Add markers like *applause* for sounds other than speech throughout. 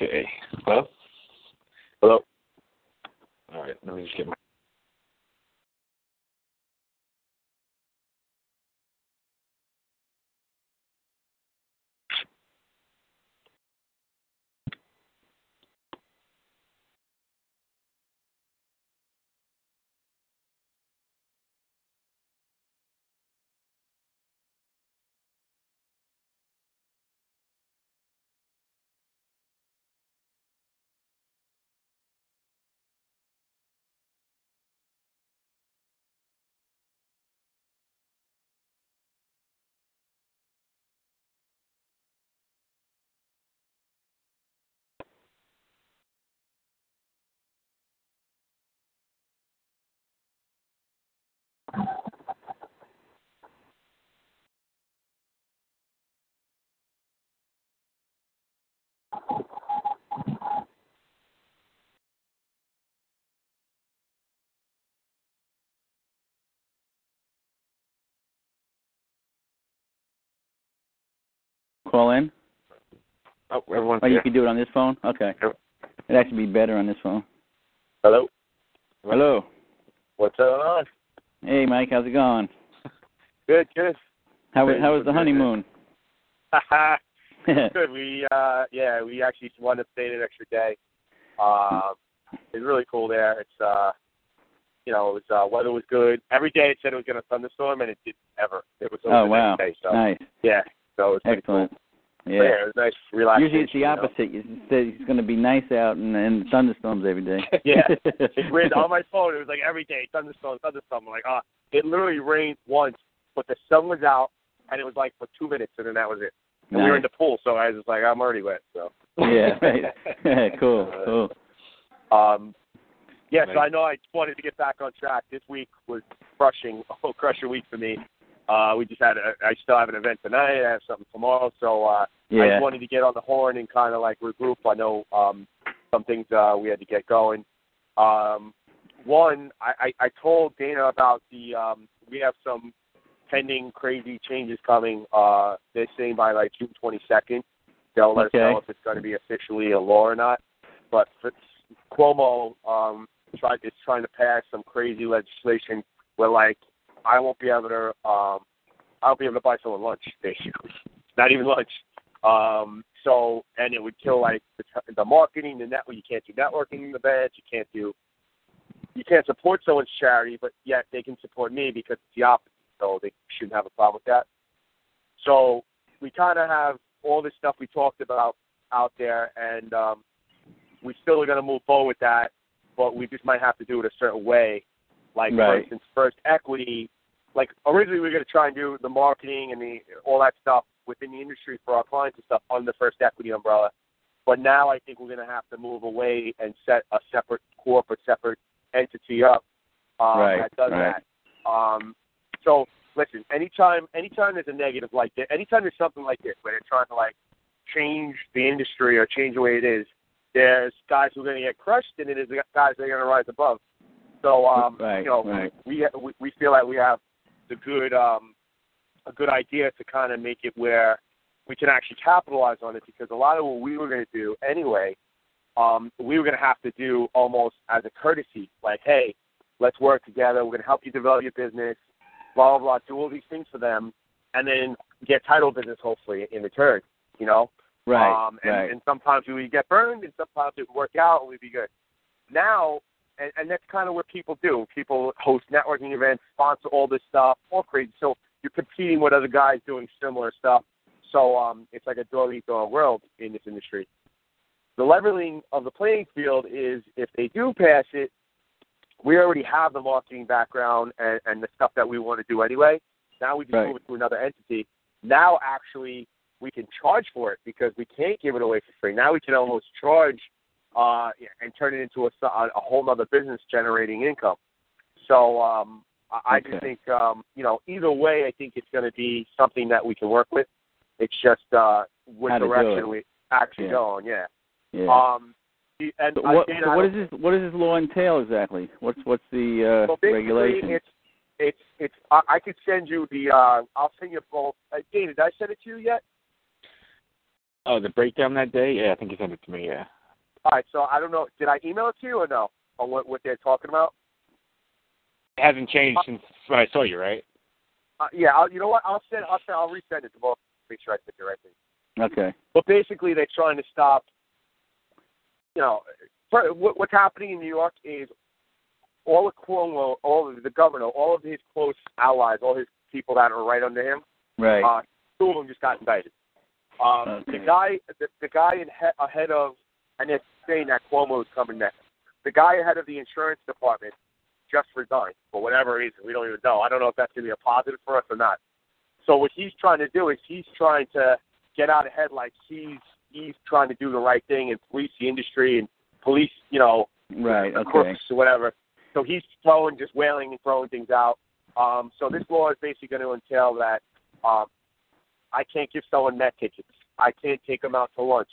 Okay. Hello? Hello? All right, let me just get my. Call in? Oh, everyone's Oh, you here. can do it on this phone? Okay. It'd actually be better on this phone. Hello? Hello. What's going on? Hey, Mike. How's it going? *laughs* Good, good. How was how was the honeymoon? *laughs* good. *laughs* We uh yeah, we actually wanted to stay an extra day. Um it's really cool there. It's uh you know, it was uh weather was good. Every day it said it was gonna thunderstorm and it didn't ever. It was over oh the wow. next day. So Nice. yeah. So it was Excellent. cool. Yeah. Yeah, it was nice relaxation. Usually it's the you know. opposite. You said it's going to be nice out and, and thunderstorms every day. *laughs* Yeah. *laughs* It's weird. On my phone, it was like every day, thunderstorm, thunderstorm. I'm like, ah, it literally rained once, but the sun was out, and it was like for two minutes, and then that was it. And we were in the pool, so I was just like, I'm already wet. So. Yeah, *laughs* right. cool, cool. Um, yeah, so I know I just wanted to get back on track. This week was crushing, oh, crusher week for me. Uh, we just had, a, I still have an event tonight. I have something tomorrow, so uh, I just wanted to get on the horn and kind of like regroup. I know um, some things uh, we had to get going. Um, one, I, I, I told Dana about the um, we have some pending crazy changes coming. Uh, they're saying by like June 22nd, they'll let Okay. us know if it's going to be officially a law or not. But Cuomo um, tried is trying to pass some crazy legislation where like I won't be able to um, I won't be able to buy someone lunch *laughs* basically, not even lunch. Um, so and it would kill like the, the marketing, the network. You can't do networking events. You can't do you can't support someone's charity, but yet they can support me because it's the opposite. So they shouldn't have a problem with that. So we kind of have all this stuff we talked about out there, and um, we still are going to move forward with that, but we just might have to do it a certain way. Like for instance, first equity. Like originally, we were going to try and do the marketing and the all that stuff within the industry for our clients and stuff under first equity umbrella. But now I think we're going to have to move away and set a separate corporate, separate entity up um, Right, that does right. that. Um, so listen, anytime anytime there's a negative like this, anytime there's something like this where they're trying to like change the industry or change the way it is, there's guys who are going to get crushed, and then there's guys that are going to rise above. So um, Right, you know, right. we we we feel like we have the good um, a good idea to kind of make it where we can actually capitalize on it because a lot of what we were going to do anyway, um, we were going to have to do almost as a courtesy, like, hey, let's work together. We're going to help you develop your business, blah blah blah. Do all these things for them, and then get title business hopefully in return. You know, Right, um, and, right. and sometimes we would get burned, and sometimes it would work out, and we'd be good. Now, and, and that's kind of what people do. People host networking events, sponsor all this stuff, all crazy. So you're competing with other guys doing similar stuff. So um, it's like a dog eat dog world in this industry. The leveling of the playing field is if they do pass it, we already have the marketing background and, and the stuff that we want to do anyway. Now we just Right. move it to another entity. Now actually we can charge for it because we can't give it away for free. Now we can almost charge uh, and turn it into a, a whole other business generating income. So um, I, I just think um, you know either way, I think it's going to be something that we can work with. It's just uh, what How to do direction we actually Yeah. go on. Yeah. Yeah. Um, the- and so what, Dana, so I does this what does this law entail exactly? What's what's the uh, so basically, regulation? it's it's it's. I, I could send you the. Uh, I'll send you both. Uh, Dana, did I send it to you yet? Oh, the breakdown that day? Yeah, I think you sent it to me. Yeah. All right, so I don't know. Did I email it to you or no? On what what they're talking about? It hasn't changed since when I saw you, right? Uh, yeah, I'll, you know what? I'll send. I'll send. I'll resend it to both. Make sure I send it right thing. Okay. But basically, they're trying to stop. You know, for, what, what's happening in New York is all of Cuomo, all of the governor, all of his close allies, all his people that are right under him, Right. uh, two of them just got indicted. Um, Okay. The guy, the, the guy in he, ahead of, and they're saying that Cuomo is coming next. The guy ahead of the insurance department just resigned for whatever reason. We don't even know. I don't know if that's going to be a positive for us or not. So what he's trying to do is he's trying to get out ahead, like he's he's trying to do the right thing and police the industry and police, you know, right. Okay. crooks or whatever. So he's throwing, just wailing and throwing things out. Um, so this law is basically going to entail that um, I can't give someone Mets tickets. I can't take them out to lunch.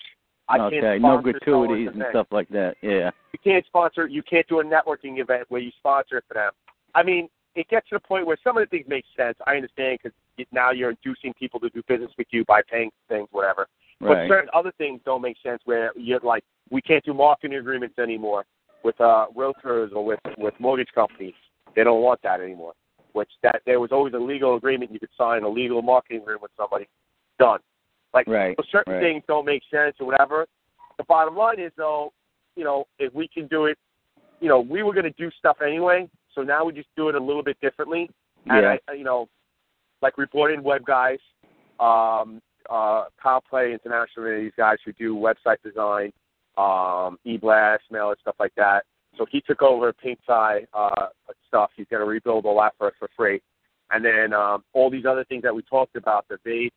I okay. can't No gratuities and stuff like that. Yeah. You can't sponsor. You can't do a networking event where you sponsor for them. I mean, it gets to the point where some of the things make sense. I understand because now you're inducing people to do business with you by paying things, whatever. But Right. certain other things don't make sense where you're like, we can't do marketing agreements anymore with uh, realtors or with with mortgage companies. They don't want that anymore. Which that there was always a legal agreement you could sign a legal marketing agreement with somebody. Done. Like Right. certain right. things don't make sense or whatever. The bottom line is though, you know, if we can do it, you know, we were going to do stuff anyway, so now we just do it a little bit differently. And Yeah. I, you know, like we brought in web guys, um, uh, Power Play International, these guys who do website design, um, e-blast, mail, and stuff like that. So he took over Pink Tie uh, stuff. He's going to rebuild all that for us for free. And then um, all these other things that we talked about, the vape,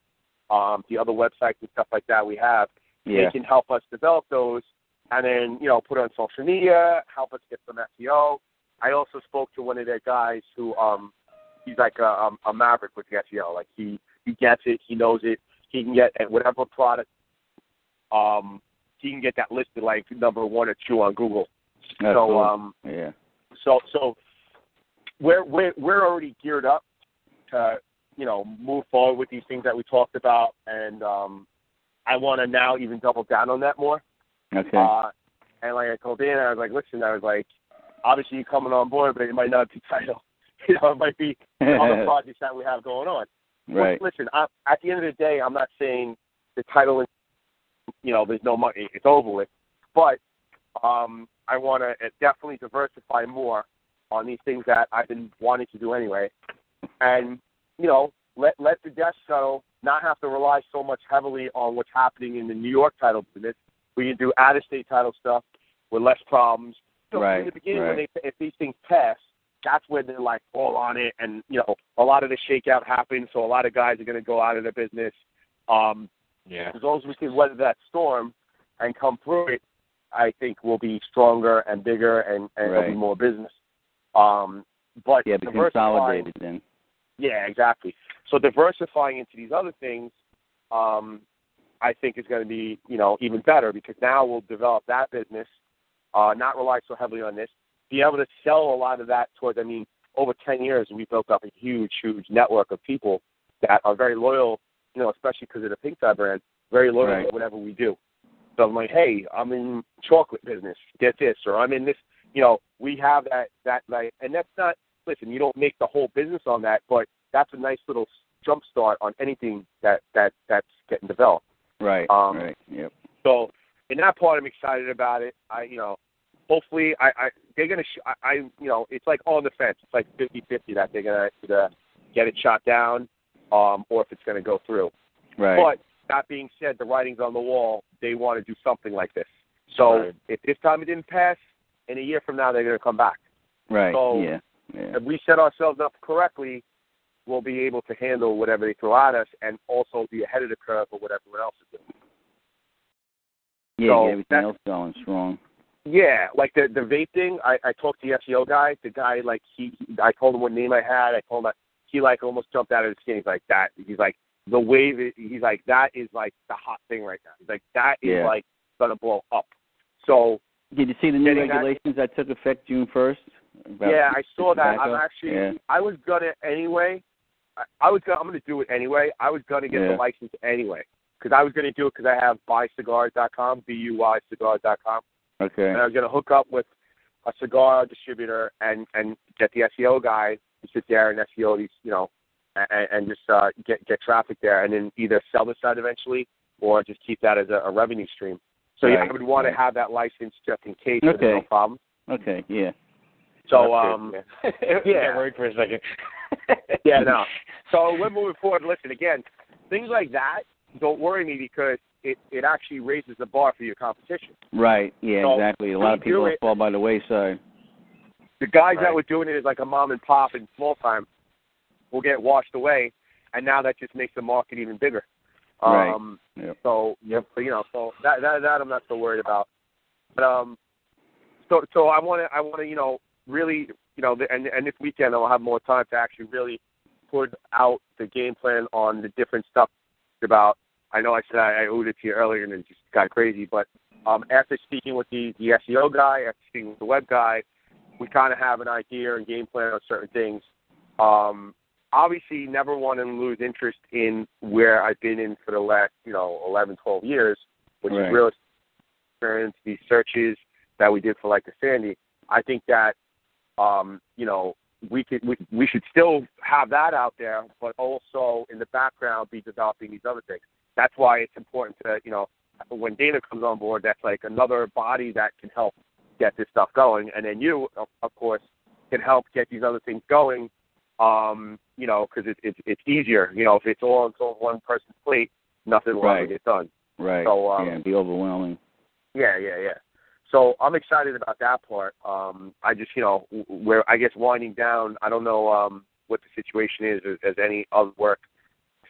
um, the other websites and stuff like that we have, Yeah. they can help us develop those and then, you know, put on social media, help us get some SEO. I also spoke to one of their guys who um he's like a, um, a maverick with the SEO. Like he he gets it, he knows it. He can get at whatever product um he can get that listed like number one or two on Google. That's so cool. um yeah. so so we're we're we're already geared up to you know move forward with these things that we talked about, and um, I want to now even double down on that more. Okay. Uh, and like I told Dan, I was like, listen, I was like, obviously you're coming on board, but it might not be *laughs* title. You know, it might be other *laughs* projects that we have going on. right. Listen, I, at the end of the day, I'm not saying the title, is you know, there's no money, it's over with. But um, I want to definitely diversify more on these things that I've been wanting to do anyway, and you know, let let the death shuttle not have to rely so much heavily on what's happening in the New York title business. We can do out-of-state title stuff with less problems. So Right, in the beginning, when they if these things pass, that's when they're like all on it, and you know, a lot of the shakeout happens. So a lot of guys are going to go out of the business. Um, Yeah. as long as we can weather that storm and come through it, I think we'll be stronger and bigger and, and there'll be more business. Um, but Yeah, be consolidated then. Yeah, exactly. So diversifying into these other things, um, I think is going to be you know even better because now we'll develop that business, uh, not rely so heavily on this, be able to sell a lot of that towards. I mean, over ten years we built up a huge, huge network of people that are very loyal. You know, especially because of the Pink Tie brand, very loyal Right. to whatever we do. So I'm like, hey, I'm in chocolate business, get this, or I'm in this. You know, we have that that like, and that's not. Listen, you don't make the whole business on that, but that's a nice little jump start on anything that that that's getting developed. Right. Um, right. Yep. So in that part, I'm excited about it. I, you know, hopefully, I, I they're gonna, sh- I, I, you know, it's like on the fence. It's like 50-50 that they're gonna either get it shot down, um, or if it's gonna go through. Right. But that being said, the writing's on the wall. They want to do something like this. So Right. if this time it didn't pass, in a year from now they're gonna come back. right. so- yeah. Yeah. If we set ourselves up correctly, we'll be able to handle whatever they throw at us, and also be ahead of the curve of what everyone else is doing. Yeah. so everything else going strong. Yeah, like the the vape thing. I I talked to the SEO guy. The guy like he, I told him what name I had. I told him that he like almost jumped out of his skin. He's like that. He's like the wave. is- He's like that is like the hot thing right now. He's like that is Yeah. like gonna blow up. So Did you see the new Getting that- regulations that took effect June first? Yeah, I saw that. I'm actually Yeah. I was gonna anyway. I, I was gonna I'm gonna do it anyway. I was gonna get Yeah. the license anyway. because I was going to do it because I have buycigars.com, B-U-Y cigars.com, Okay. and I was going to hook up with a cigar distributor and and get the SEO guy to sit there and SEO these, you know, and, and just uh, get get traffic there, and then either sell the site eventually or just keep that as a, a revenue stream. So yeah, I would want right. to have that license just in case. there's no problem. Okay. Yeah. So um, yeah. *laughs* *laughs* yeah. Got worried for a second. *laughs* yeah, no. So we're moving forward. Listen, again, things like that don't worry me because it it actually raises the bar for your competition. Right. Yeah. So, exactly. A lot of people it- fall by the wayside. The guys that were doing it as like a mom and pop and small time will get washed away, and now that just makes the market even bigger. Right. Um, Yep. So Yep. so, you know, so that that that I'm not so worried about. But um, so so I want to I want to you know really you know and and this weekend I'll have more time to actually really put out the game plan on the different stuff about. I know I said I, I alluded to you earlier and it just got crazy, but um, after speaking with the the SEO guy, after speaking with the web guy, we kind of have an idea and game plan on certain things. Um, obviously, never want to lose interest in where I've been in for the last, you know, 11, 12 years, which Right. is real experience, these searches that we did for like the Sandy. I think that, um, you know, we could we, we should still have that out there, but also in the background be developing these other things. That's why it's important to, you know, when Dana comes on board, that's like another body that can help get this stuff going, and then you, of, of course, can help get these other things going. Um, you know, because it, it, it's easier. You know, if it's all on one person's plate, nothing will ever get done. Right. So, um, yeah. It'd be overwhelming. Yeah, yeah, yeah. So I'm excited about that part. Um, I just, you know, where I guess winding down. I don't know um, what the situation is. As, as any other work,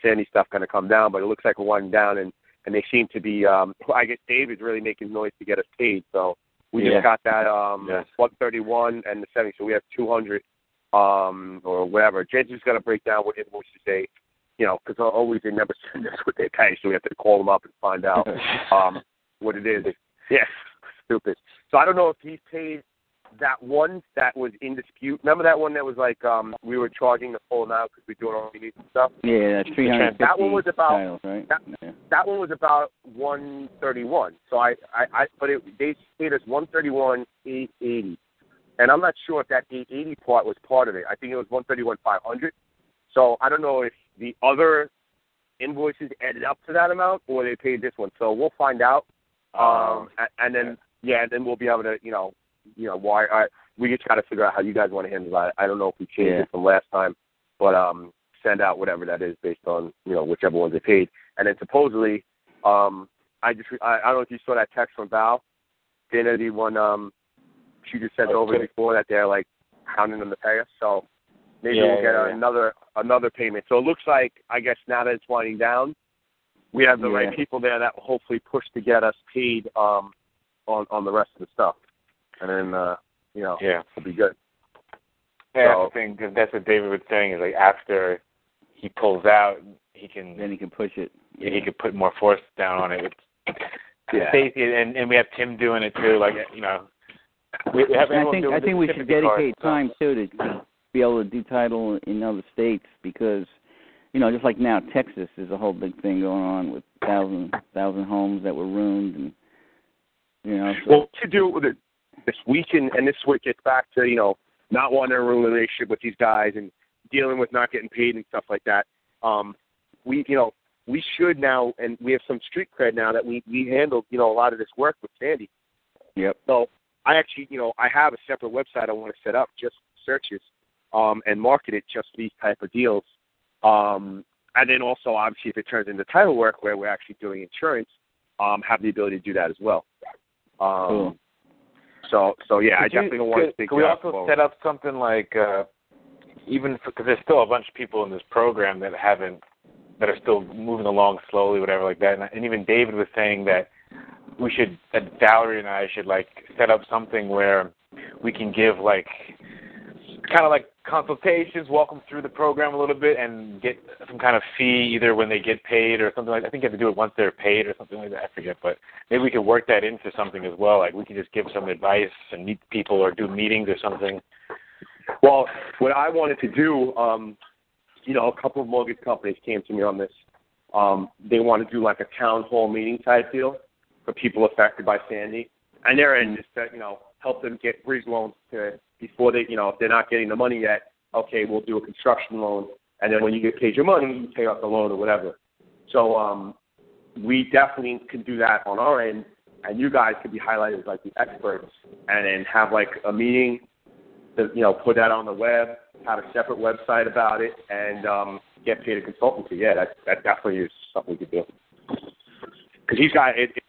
Sandy stuff going to come down, but it looks like we're winding down, and and they seem to be. Um, *laughs* I guess David's really making noise to get us paid. So we Yeah. just got that um, Yes. 131 and the 70. So we have 200 um, or whatever. Just going to break down what invoices they, you know, because always they never *laughs* send us what they pay, so we have to call them up and find out *laughs* um, what it is. Yeah, stupid. So I don't know if he's paid that one that was in dispute. Remember that one that was like um we were charging the full amount because we're doing all we need and stuff. Yeah. That's three hundred That one was about- right? that- yeah. That one was about one thirty one. So I, I, I but it, they paid us one thirty one eight eighty, and I'm not sure if that eight eighty part was part of it. I think it was one thirty one five hundred. So I don't know if the other invoices added up to that amount or they paid this one. So we'll find out. Um, and, and then yeah, and then we'll be able to, you know, you know, why I we just got to figure out how you guys want to handle that. I don't know if we changed Yeah. it from last time, but um, send out whatever that is based on you know whichever ones they paid, and then supposedly, um, I just I, I don't know if you saw that text from Val, Dana, the one um, she just sent over before that they're like hounding them to pay us, so maybe Yeah, we'll get yeah. another another payment. So it looks like I guess now that it's winding down, we have the right people there that will hopefully push to get us paid um, on on the rest of the stuff, and then uh, you know Yeah. it'll be good. Yeah, So- that's the thing, because that's what David was saying is like after he pulls out, he can Then you can push it. yeah. he could put more force down on it. It's, Yeah. Stacey and and we have Tim doing it too. Like you know, we, we have I think doing I think we should dedicate and stuff. time too to, to be able to do title in other states because you know just like now Texas is a whole big thing going on with thousand thousand homes that were ruined and you know so, Well, to do with it this week, and, and this is what gets back to you know not wanting a relationship with these guys and dealing with not getting paid and stuff like that. Um, we you know we should now, and we have some street cred now that we we handled you know a lot of this work with Sandy. yep So I actually you know I have a separate website I want to set up just searches um, and market it just for these type of deals. Um, and then also obviously if it turns into title work where we're actually doing insurance, um, have the ability to do that as well. Um, Cool. So so yeah, I Could you- definitely don't want to could, speak could we also forward. set up something like uh even because there's still a bunch of people in this program that haven't that are still moving along slowly, whatever like that. And, and even David was saying that we should that Valerie and I should like set up something where we can give like kind of like consultations, walk them through the program a little bit, and get some kind of fee either when they get paid or something like. I think you have to do it once they're paid or something like that. I forget, but maybe we could work that into something as well. Like we could just give some advice and meet people or do meetings or something. Well, what I wanted to do, um, you know, a couple of mortgage companies came to me on this, um, they want to do like a town hall meeting type deal for people affected by Sandy, and their end is to you know help them get bridge loans to before they you know if they're not getting the money yet. Okay, we'll do a construction loan, and then when you get paid your money, you pay off the loan or whatever. So um, we definitely can do that on our end, and you guys could be highlighted as like the experts, and then have like a meeting, to, you know, put that on the web, have a separate website about it, and um, get paid a consultancy. Yeah, that that definitely is something we could do. Because these guys, it, it,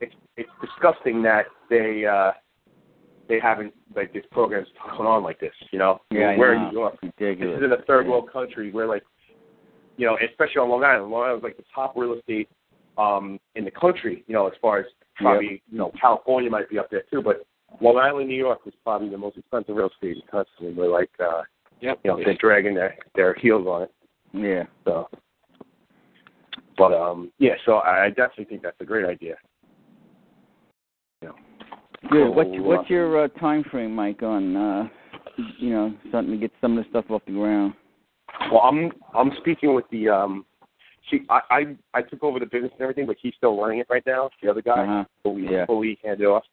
it's it's disgusting that they uh, they haven't like this program's going on like this. You know, Yeah, I we're know. in New York. Ridiculous. This is in a third world country where like, you know, especially on Long Island. Long Island is like the top real estate um in the country. You know, as far as probably you know California might be up there too, but Long Island, New York is probably the most expensive real estate in the country. We're like, uh, Yep. you know, they're dragging their their heels on it. Yeah. So, but um, yeah. So I definitely think that's a great idea. Good. What's what's your uh, time frame, Mike, on uh, you know something to get some of this stuff off the ground? Well, I'm I'm speaking with the um. See, I, I I took over the business and everything, but he's still running it right now. The other guy, Uh-huh. fully Yeah. fully handed off.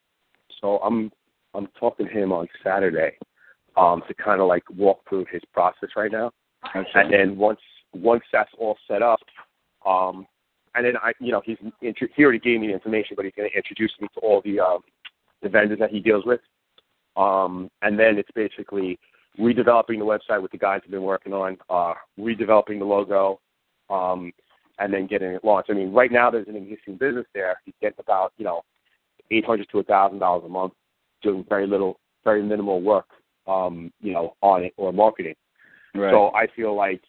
So I'm I'm talking to him on Saturday, um, to kind of like walk through his process right now, Okay. and then once once that's all set up, um, and then I you know he's he already gave me the information, but he's going to introduce me to all the um the vendors that he deals with, um, and then it's basically redeveloping the website with the guys who've been working on, uh, redeveloping the logo, um, and then getting it launched. I mean, right now there's an existing business there. He's getting about you know eight hundred to a thousand dollars a month, doing very little, very minimal work, um, you know, on it or marketing. right. So I feel like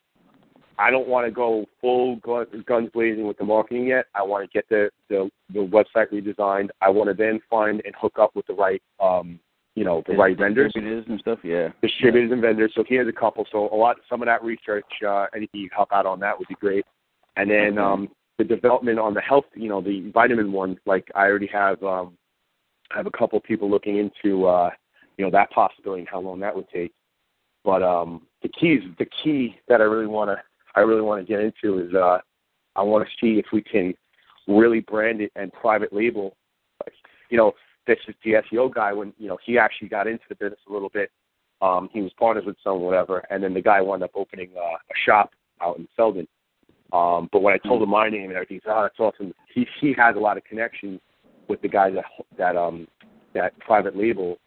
I don't want to go full gun, guns blazing with the marketing yet. I want to get the, the the website redesigned. I want to then find and hook up with the right, um, you know, the right vendors Distributors and stuff. Yeah. distributors and vendors. So he has a couple. So a lot, some of that research, uh, anything you help out on that would be great. And then Okay. um, the development on the health, you know, the vitamin one. Like I already have, um, I have a couple of people looking into, uh, you know, that possibility and how long that would take. But um, the keys, the key that I really want to, I really want to get into is, uh, I want to see if we can really brand it and private label. Like, you know, this is the SEO guy when you know he actually got into the business a little bit. Um, he was partners with someone, whatever, and then the guy wound up opening uh, a shop out in Selden. Um, but when I told him my name and everything, he said, "Oh, that's awesome." He he has a lot of connections with the guys that that um that private label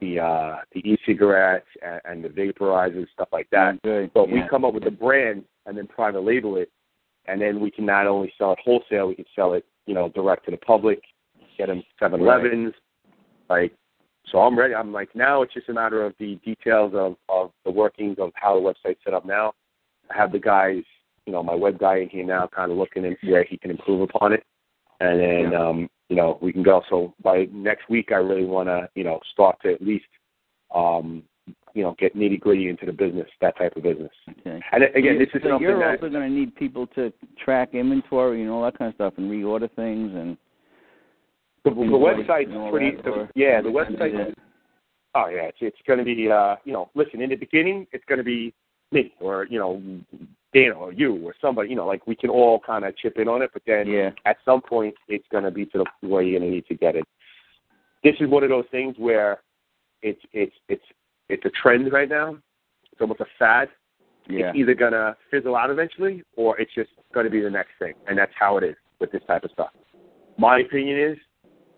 the uh the e-cigarettes and, and the vaporizers stuff like that. Good. But yeah. we come up with a brand and then private label it, and then we can not only sell it wholesale, we can sell it, you know, direct to the public, get them Seven Elevens, like. So I'm ready. I'm like now it's just a matter of the details of of the workings of how the website's set up now. I have the guys, you know, my web guy in here now, kind of looking at where he can improve upon it, and then um, you know we can go. So by next week, I really want to, you know, start to at least, um, you know, get nitty gritty into the business, that type of business. Okay. And again, You- this is so something you're also going to need people to track inventory and all that kind of stuff and reorder things and the, the website's pretty. The, yeah, the website. Oh yeah, it's it's going to be. uh You know, listen. In the beginning, it's going to be me or you know, Dana or you or somebody. You know, like we can all kind of chip in on it. But then Yeah. at some point, it's going to be to the where you're going to need to get it. This is one of those things where it's it's it's it's a trend right now. It's almost a fad. Yeah. It's either going to fizzle out eventually, or it's just going to be the next thing, and that's how it is with this type of stuff. My opinion is,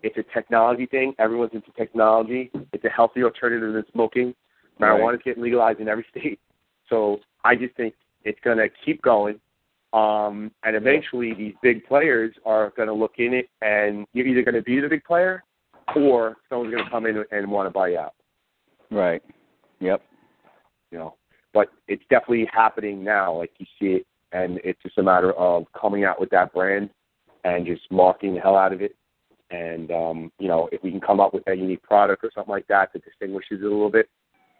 it's a technology thing. Everyone's into technology. It's a healthy alternative than smoking. Marijuana is getting legalized in every *laughs* state, so I just think it's going to keep going. Um, and eventually, these big players are going to look in it, and you're either going to be the big player, or someone's going to come in and want to buy you out. Right. Yep. you know. But it's definitely happening now, like you see it, and it's just a matter of coming out with that brand and just marketing the hell out of it. And um, you know, if we can come up with a unique product or something like that that distinguishes it a little bit,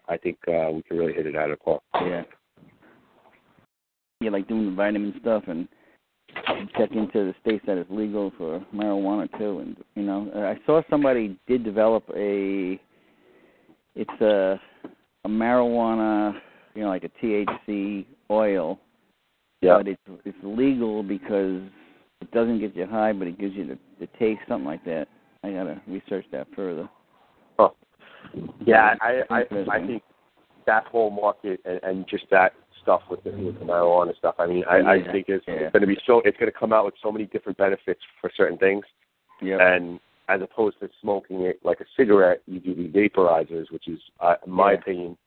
I think uh, we can really hit it out of the park. Yeah. Yeah, like doing the vitamin stuff and check into the states that it's legal for marijuana too. And you know, I saw somebody did develop a. It's a a marijuana, you know, like a THC oil Yeah. But it's it's legal because it doesn't get you high, but it gives you the, the taste, something like that. I gotta research that further. Oh. Yeah, I I I think that whole market and, and just that stuff with the, with the marijuana stuff. I mean, I, I think it's, yeah. it's going to be so. It's going to come out with so many different benefits for certain things, Yeah. and as opposed to smoking it like a cigarette, you do the vaporizers, which is, uh, in my Yeah. opinion,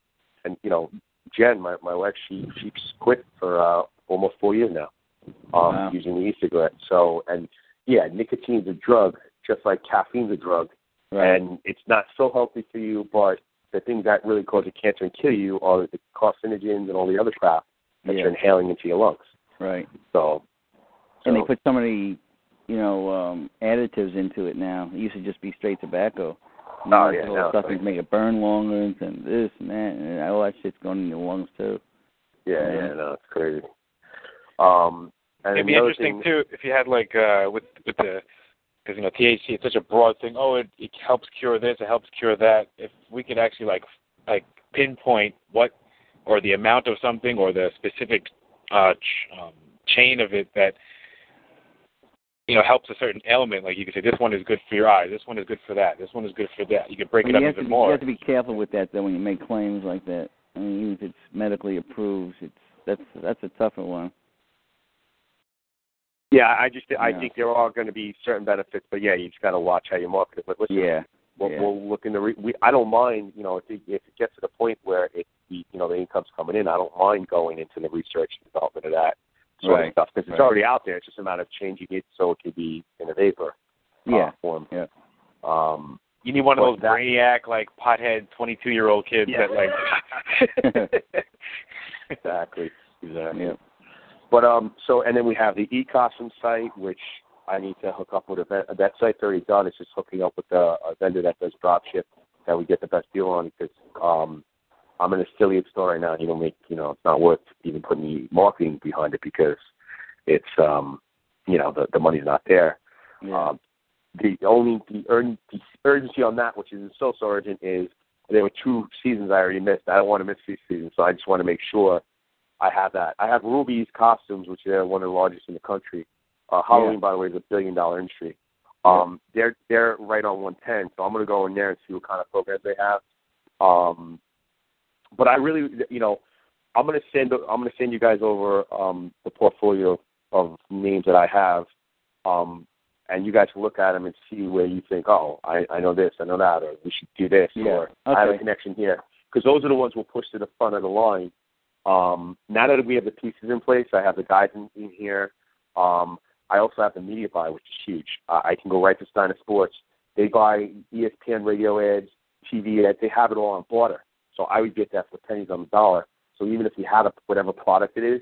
and you know, Jen, my my wife, she she's quit for uh, almost four years now, um, Wow. using the e-cigarette. So, and yeah, nicotine's a drug, just like caffeine's a drug right. and it's not so healthy for you. But the things that really cause the cancer and kill you are the carcinogens and all the other crap that yeah. you're inhaling into your lungs. Right. So, And they put so many, you know, um additives into it now. It used to just be straight tobacco. Oh, Now yeah, it's all no, stuff it's to make it burn longer and this and that, and all that shit's going in your lungs too. yeah, Yeah. yeah, no, it's crazy. Um, and It'd be interesting thing, too if you had like uh with with the because you know THC it's such a broad thing. Oh, it, it helps cure this, it helps cure that. If we could actually like like pinpoint what or the amount of something or the specific uh ch- um, chain of it that you know helps a certain element, like you could say this one is good for your eyes, this one is good for that, this one is good for that. You could break But it up you have even to be, more. You have to be careful with that though when you make claims like that. I mean, even if it's medically approved, it's that's that's a tougher one. yeah, I just I Yeah. think there are going to be certain benefits, but yeah, you just got to watch how you market it. But listen, Yeah. we'll, yeah. we'll look into. Re- we, I don't mind, you know, if it, if it gets to the point where it, the, you know, the income's coming in, I don't mind going into the research and development of that sort Right, of stuff because it's right. already out there. It's just a matter of changing it so it could be in a vapor yeah. uh, form. Yeah. Um, You need one of those that- brainiac like pothead twenty two year old kids Yeah. that like *laughs* exactly. Exactly. Yeah. But um, so and then we have the eCostume site, which I need to hook up with a vet. That site's already done. It's just hooking up with a, a vendor that does drop ship that we get the best deal on because um, I'm an affiliate store right now. You don't make you know it's not worth even putting the marketing behind it because it's um, you know the the money's not there. Yeah. Um, the only the, urg- the urgency on that, which is so so urgent, is there were two seasons I already missed. I don't want to miss these seasons, so I just want to make sure I have that. I have Rubie's costumes, which they're one of the largest in the country. Uh, Halloween, Yeah. by the way, is a billion dollar industry. Um, they're they're right on 110, so I'm going to go in there and see what kind of programs they have. Um, but I really, you know, I'm going to send I'm going to send you guys over um, the portfolio of names that I have, um, and you guys can look at them and see where you think, oh, I, I know this, I know that, or we should do this, Yeah. or I have a connection here, because those are the ones we'll push to the front of the line. Um, now that we have the pieces in place, I have the guys in, in here. Um, I also have the media buy, which is huge. Uh, I can go right to Steiner Sports. They buy ESPN radio ads, TV ads. They have it all on barter. So I would get that for pennies on the dollar. So even if we had a, whatever product it is,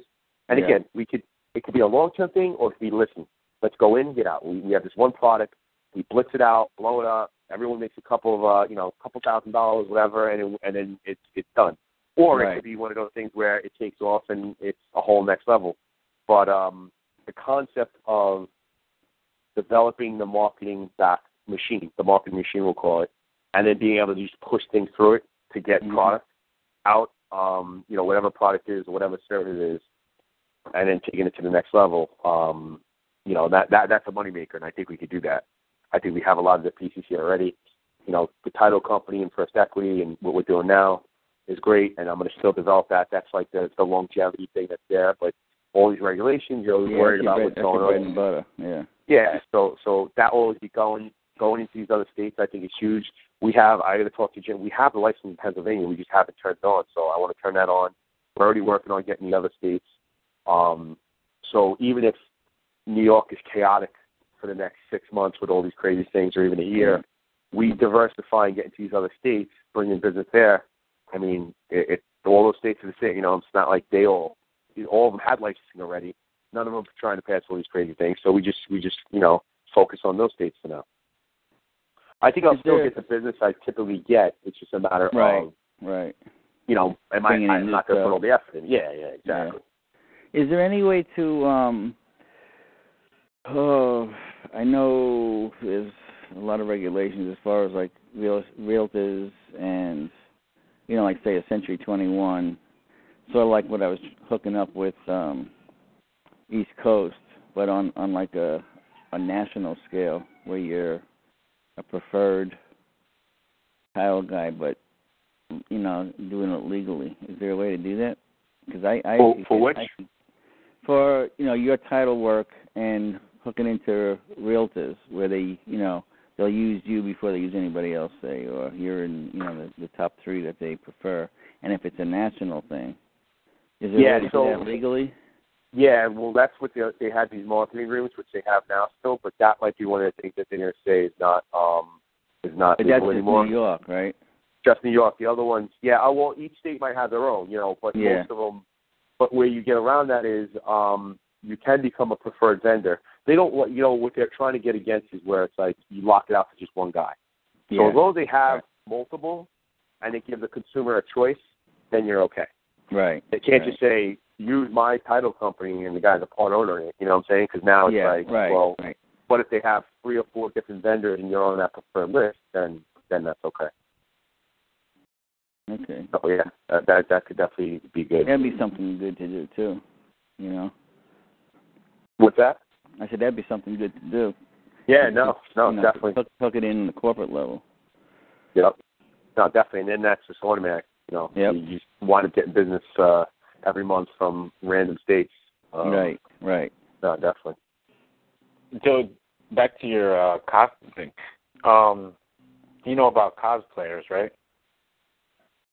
and Yeah. again, we could it could be a long term thing or it could be listen, let's go in, get out. We, we have this one product, we blitz it out, blow it up. Everyone makes a couple of uh, you know, a couple thousand dollars, whatever, and it, and then it's it's done. Or it could be one of those things where it takes off and it's a whole next level. But um, the concept of developing the marketing back machine, the marketing machine we'll call it, and then being able to just push things through it to get Mhm. product out, um, you know, whatever product is or whatever service it is, and then taking it to the next level. Um, you know, that, that that's a moneymaker, and I think we could do that. I think we have a lot of the pieces here already. You know, the title company and First Equity and what we're doing now is great, and I'm going to still develop that. That's like the, the longevity thing that's there, but all these regulations, you're always yeah, worried about bread, what's going on. butter. Yeah. Yeah, so so that will always be going going into these other states. I think is huge. We have I got to talk to Jim. We have the license in Pennsylvania. We just haven't turned on. So I want to turn that on. We're already working on getting the other states. Um, so even if New York is chaotic for the next six months with all these crazy things, or even a year, we diversify and get into these other states, bring in business there. I mean, it, it all those states are the same. You know, it's not like they all all of them had licensing already. None of them are trying to pass all these crazy things. So we just we just you know focus on those states for now. I think I'll still there- get the business I typically get. It's just a matter Right. of Right. you know, am I Bringing in I'm not going to put all the effort in. Yeah, yeah, exactly. Is there any way to um oh I know there's a lot of regulations as far as like real realtors and you know, like say a Century twenty one, sort of like what I was hooking up with um East Coast, but on on like a a national scale where you're a preferred title guy, but you know doing it legally. Is there a way to do that? Because I, I For- for which? I, for you know your title work and hooking into realtors where they you know they'll use you before they use anybody else, say, or you're in you know the, the top three that they prefer. And if it's a national thing, is there Yeah, a way to so- do that legally? Yeah, well, that's what they they had these marketing agreements, which they have now still, but that might be one of the things that they're going to say is not um is not But that's legal anymore. New York, right? Just New York. The other ones, yeah. uh, Well, each state might have their own, you know, but Yeah. most of them. But where you get around that is um you can become a preferred vendor. They don't, want- you know, what they're trying to get against is where it's like you lock it out to just one guy. So Yeah. as long as they have Right. multiple and they give the consumer a choice, then you're okay. Right. They can't right. just say use my title company and the guy's a part owner in it. You know what I'm saying? Because now it's yeah, like, right, well, right. but if they have three or four different vendors and you're on that preferred list, then then that's okay. Okay. So yeah, that that, that could definitely be good. That'd be something good to do too. You know. What's that? I said that'd be something good to do. Yeah, no, no, you know, definitely. Hook, hook it in the corporate level. Yep. No, definitely. And then that's just automatic. You know, Yep. you you wind up getting business uh, every month from random states. Um, right. Right. No, definitely. So back to your uh, costume thing. Um, you know about cosplayers, right?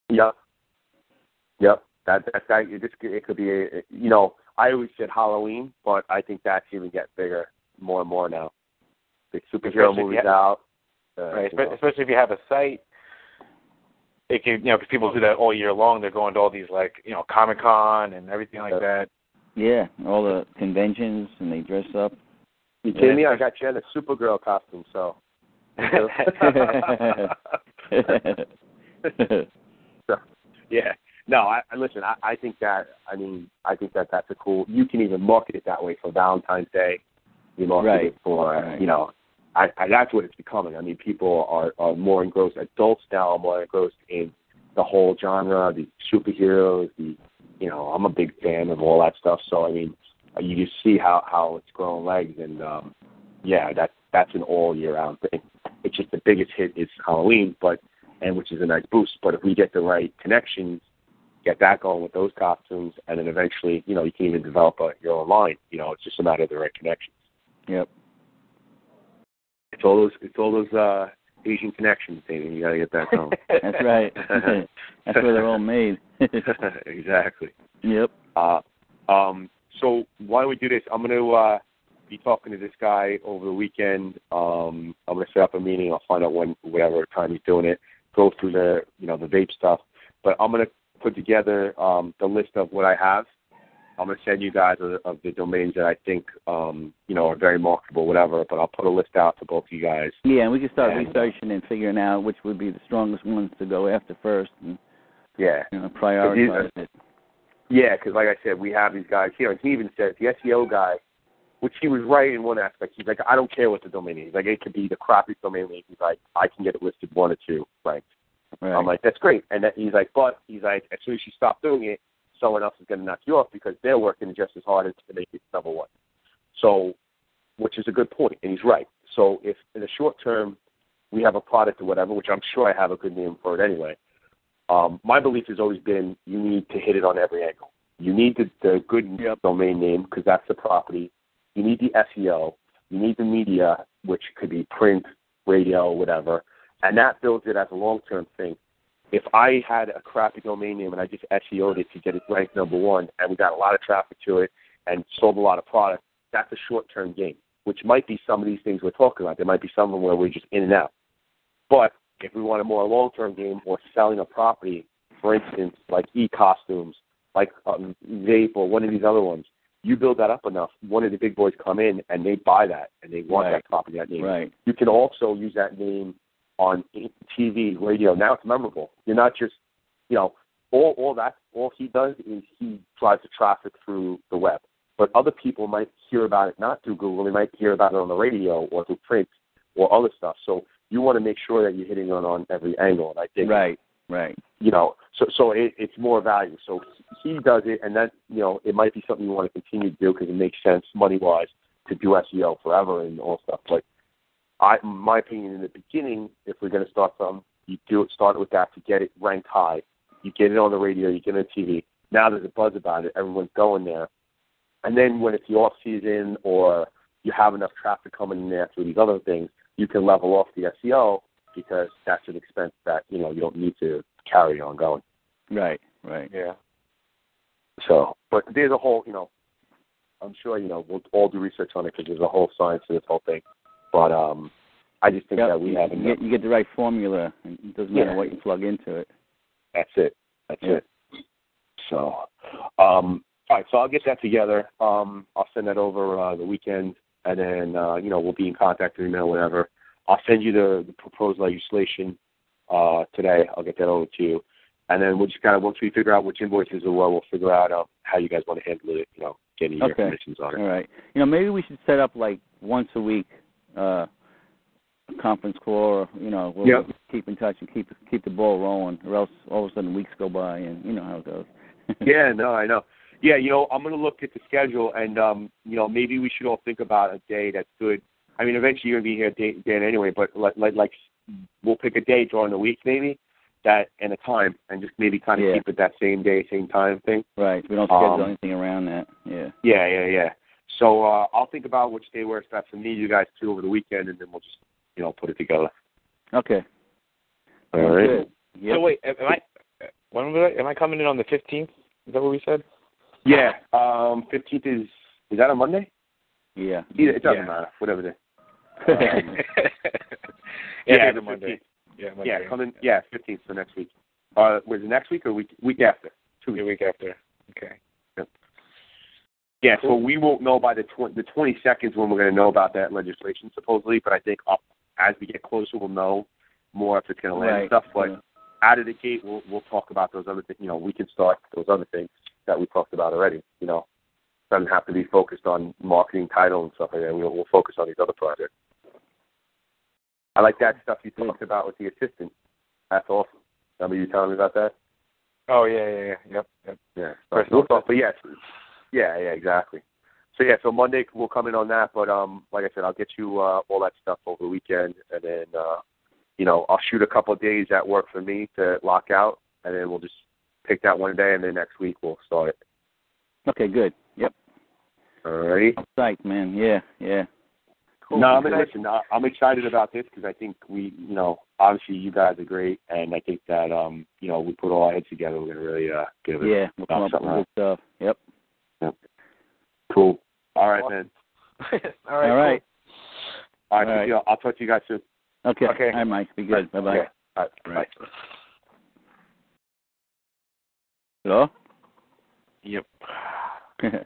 Yep. Yep. That that that it, just, it could be a, you know I always said Halloween, but I think that's even getting bigger more and more now. The superhero Especially movies have- out. Uh, right. you know. Especially if you have a site. It can, you know, because people do that all year long. They're going to all these like, you know, Comic Con and everything like that. Yeah. All the conventions and they dress up. You kidding me? I got you in a Supergirl costume, so. *laughs* *laughs* yeah. No, I, I listen. I, I think that. I mean, I think that that's a cool. You can even market it that way for Valentine's Day. You market Right. it for Right. you know. I, I that's what it's becoming. I mean, people are are more engrossed. Adults now are more engrossed in the whole genre, the superheroes. The you know, I'm a big fan of all that stuff. So I mean, you just see how how it's growing legs, and um, yeah, that that's an all year round thing. It's just the biggest hit is Halloween, but and which is a nice boost. But if we get the right connections, get that going with those costumes, and then eventually, you know, you can even develop a, your own line. You know, it's just a matter of the right connections. yep. It's all those it's all those uh Asian connections, Damien. You got to get that going. *laughs* That's right. *laughs* That's where they're all made. *laughs* exactly. yep. Uh, um, so why don't we do this? I'm going to uh, be talking to this guy over the weekend. Um, I'm going to set up a meeting. I'll find out when, whatever time he's doing it. Go through the, you know, the vape stuff. But I'm going to put together um, the list of what I have. I'm going to send you guys of, of the domains that I think, um, you know, are very marketable, whatever. But I'll put a list out to both of you guys. Yeah, and we can start And- researching and figuring out which would be the strongest ones to go after first, and Yeah. you know, prioritize it. Yeah, because like I said, we have these guys here, and he even said the SEO guy, which he was right in one aspect. He's like, I don't care what the domain is. Like, it could be the crappy domain name. He's like, I can get it listed one or two ranked. Right. I'm like, that's great. And that, he's like, but he's like, as soon as you stop doing it, someone else is going to knock you off because they're working just as hard as to make it number one. So, which is a good point, and he's right. So, if in the short term we have a product or whatever, which I'm sure I have a good name for it anyway. Um, my belief has always been you need to hit it on every angle. You need the, the good Yep. domain name because that's the property. You need the SEO. You need the media, which could be print, radio, whatever, and that builds it as a long-term thing. If I had a crappy domain name and I just SEO'd it to get it ranked number one, and we got a lot of traffic to it and sold a lot of product, that's a short-term game. Which might be some of these things we're talking about. There might be some of them where we're just in and out. But if we want a more long-term game or selling a property, for instance, like e-costumes, like um, vape or one of these other ones, you build that up enough, one of the big boys come in and they buy that and they want Right. that property, that name. Right. You can also use that name on TV, radio. Now it's memorable. You're not just, you know, all all that. All he does is he drives the traffic through the web. But other people might hear about it not through Google. They might hear about it on the radio or through print or other stuff. So you want to make sure that you're hitting on on every angle. And I think Right. Right. You know, so so it, it's more value. So he does it, and that you know it might be something you want to continue to do because it makes sense money wise to do SEO forever and all stuff. But I, my opinion, in the beginning, if we're going to start some, you do it. Start with that to get it ranked high. You get it on the radio. You get it on TV. Now there's a buzz about it. Everyone's going there, and then when it's the off season or you have enough traffic coming in there through these other things, you can level off the SEO because that's an expense that you know you don't need to carry on going. Right. Right. Yeah. So, but there's a whole, you know, I'm sure you know we'll all do research on it because there's a whole science to this whole thing. But um, I just think Yep, that we you, have you enough. get you get the right formula, and it doesn't matter what you plug into it. That's it. That's Yeah. it. So, um, all right. So I'll get that together. Um, I'll send that over uh, the weekend, and then uh, you know we'll be in contact through email, whatever. I'll send you the, the proposed legislation uh, today. I'll get that over to you, and then we'll just kind of once we figure out which invoices are what, we'll figure out uh, how you guys want to handle it. You know, getting your Okay. commissions on it. All right. You know, maybe we should set up like once a week uh conference call or you know, we'll Yep. keep in touch and keep keep the ball rolling or else all of a sudden weeks go by and you know how it goes. *laughs* yeah, no, I know. Yeah, you know, I'm gonna look at the schedule, and um, you know, maybe we should all think about a day that's good. I mean, eventually you're gonna be here, Dan, Dan anyway, but like, like, like, we'll pick a day during the week, maybe that and a time, and just maybe kind of Yeah. keep it that same day, same time thing. right. We don't schedule Um, anything around that. Yeah. Yeah, yeah, yeah. So uh, I'll think about which day works best for me, you guys too, over the weekend, and then we'll just, you know, put it together. Okay. All Sounds right. Yep. So wait, am I? When was I? Am I coming in on the fifteenth? Is that what we said? Yeah. Um, fifteenth is is that a Monday? Yeah. Either, it doesn't Yeah. matter. Whatever it is. *laughs* yeah, yeah, the Monday. 15th. Yeah, Monday. Yeah, coming. Yeah, fifteenth, so next week. Uh, was it next week or week week after? Two The weeks. week after. Okay. Yeah, so we won't know by the tw- the twenty seconds when we're going to know about that legislation supposedly. But I think up as we get closer, we'll know more if it's going to land and Right. stuff. But Yeah. out of the gate, we'll we'll talk about those other things. You know, we can start those other things that we talked about already. You know, doesn't have to be focused on marketing, title, and stuff like that. We'll, we'll focus on these other projects. I like that stuff you talked about with the assistant. That's awesome. Remember you telling me about that? Oh yeah, yeah, yeah. Yep, yep. Yeah. But, but yes, yeah, yeah, exactly. So yeah, so Monday we'll come in on that, but um, like I said, I'll get you uh, all that stuff over the weekend, and then uh, you know I'll shoot a couple of days that work for me to lock out, and then we'll just pick that one day, and then next week we'll start it. Okay, good. Yep. All right. Psyched, man. Yeah, yeah. No, I mean, listen, I- I'm excited about this because I think we, you know, obviously you guys are great, and I think that um, you know, we put all our heads together, we're gonna really uh, give it Yeah, we'll come up with something good stuff. Yep. Cool. All right, man. *laughs* All right. All right. All right, All right. I'll talk to you guys soon. Okay. Okay. Hi, Mike. Be good. Bye bye. Okay. All right. Right. Bye. Hello? Yep. *laughs*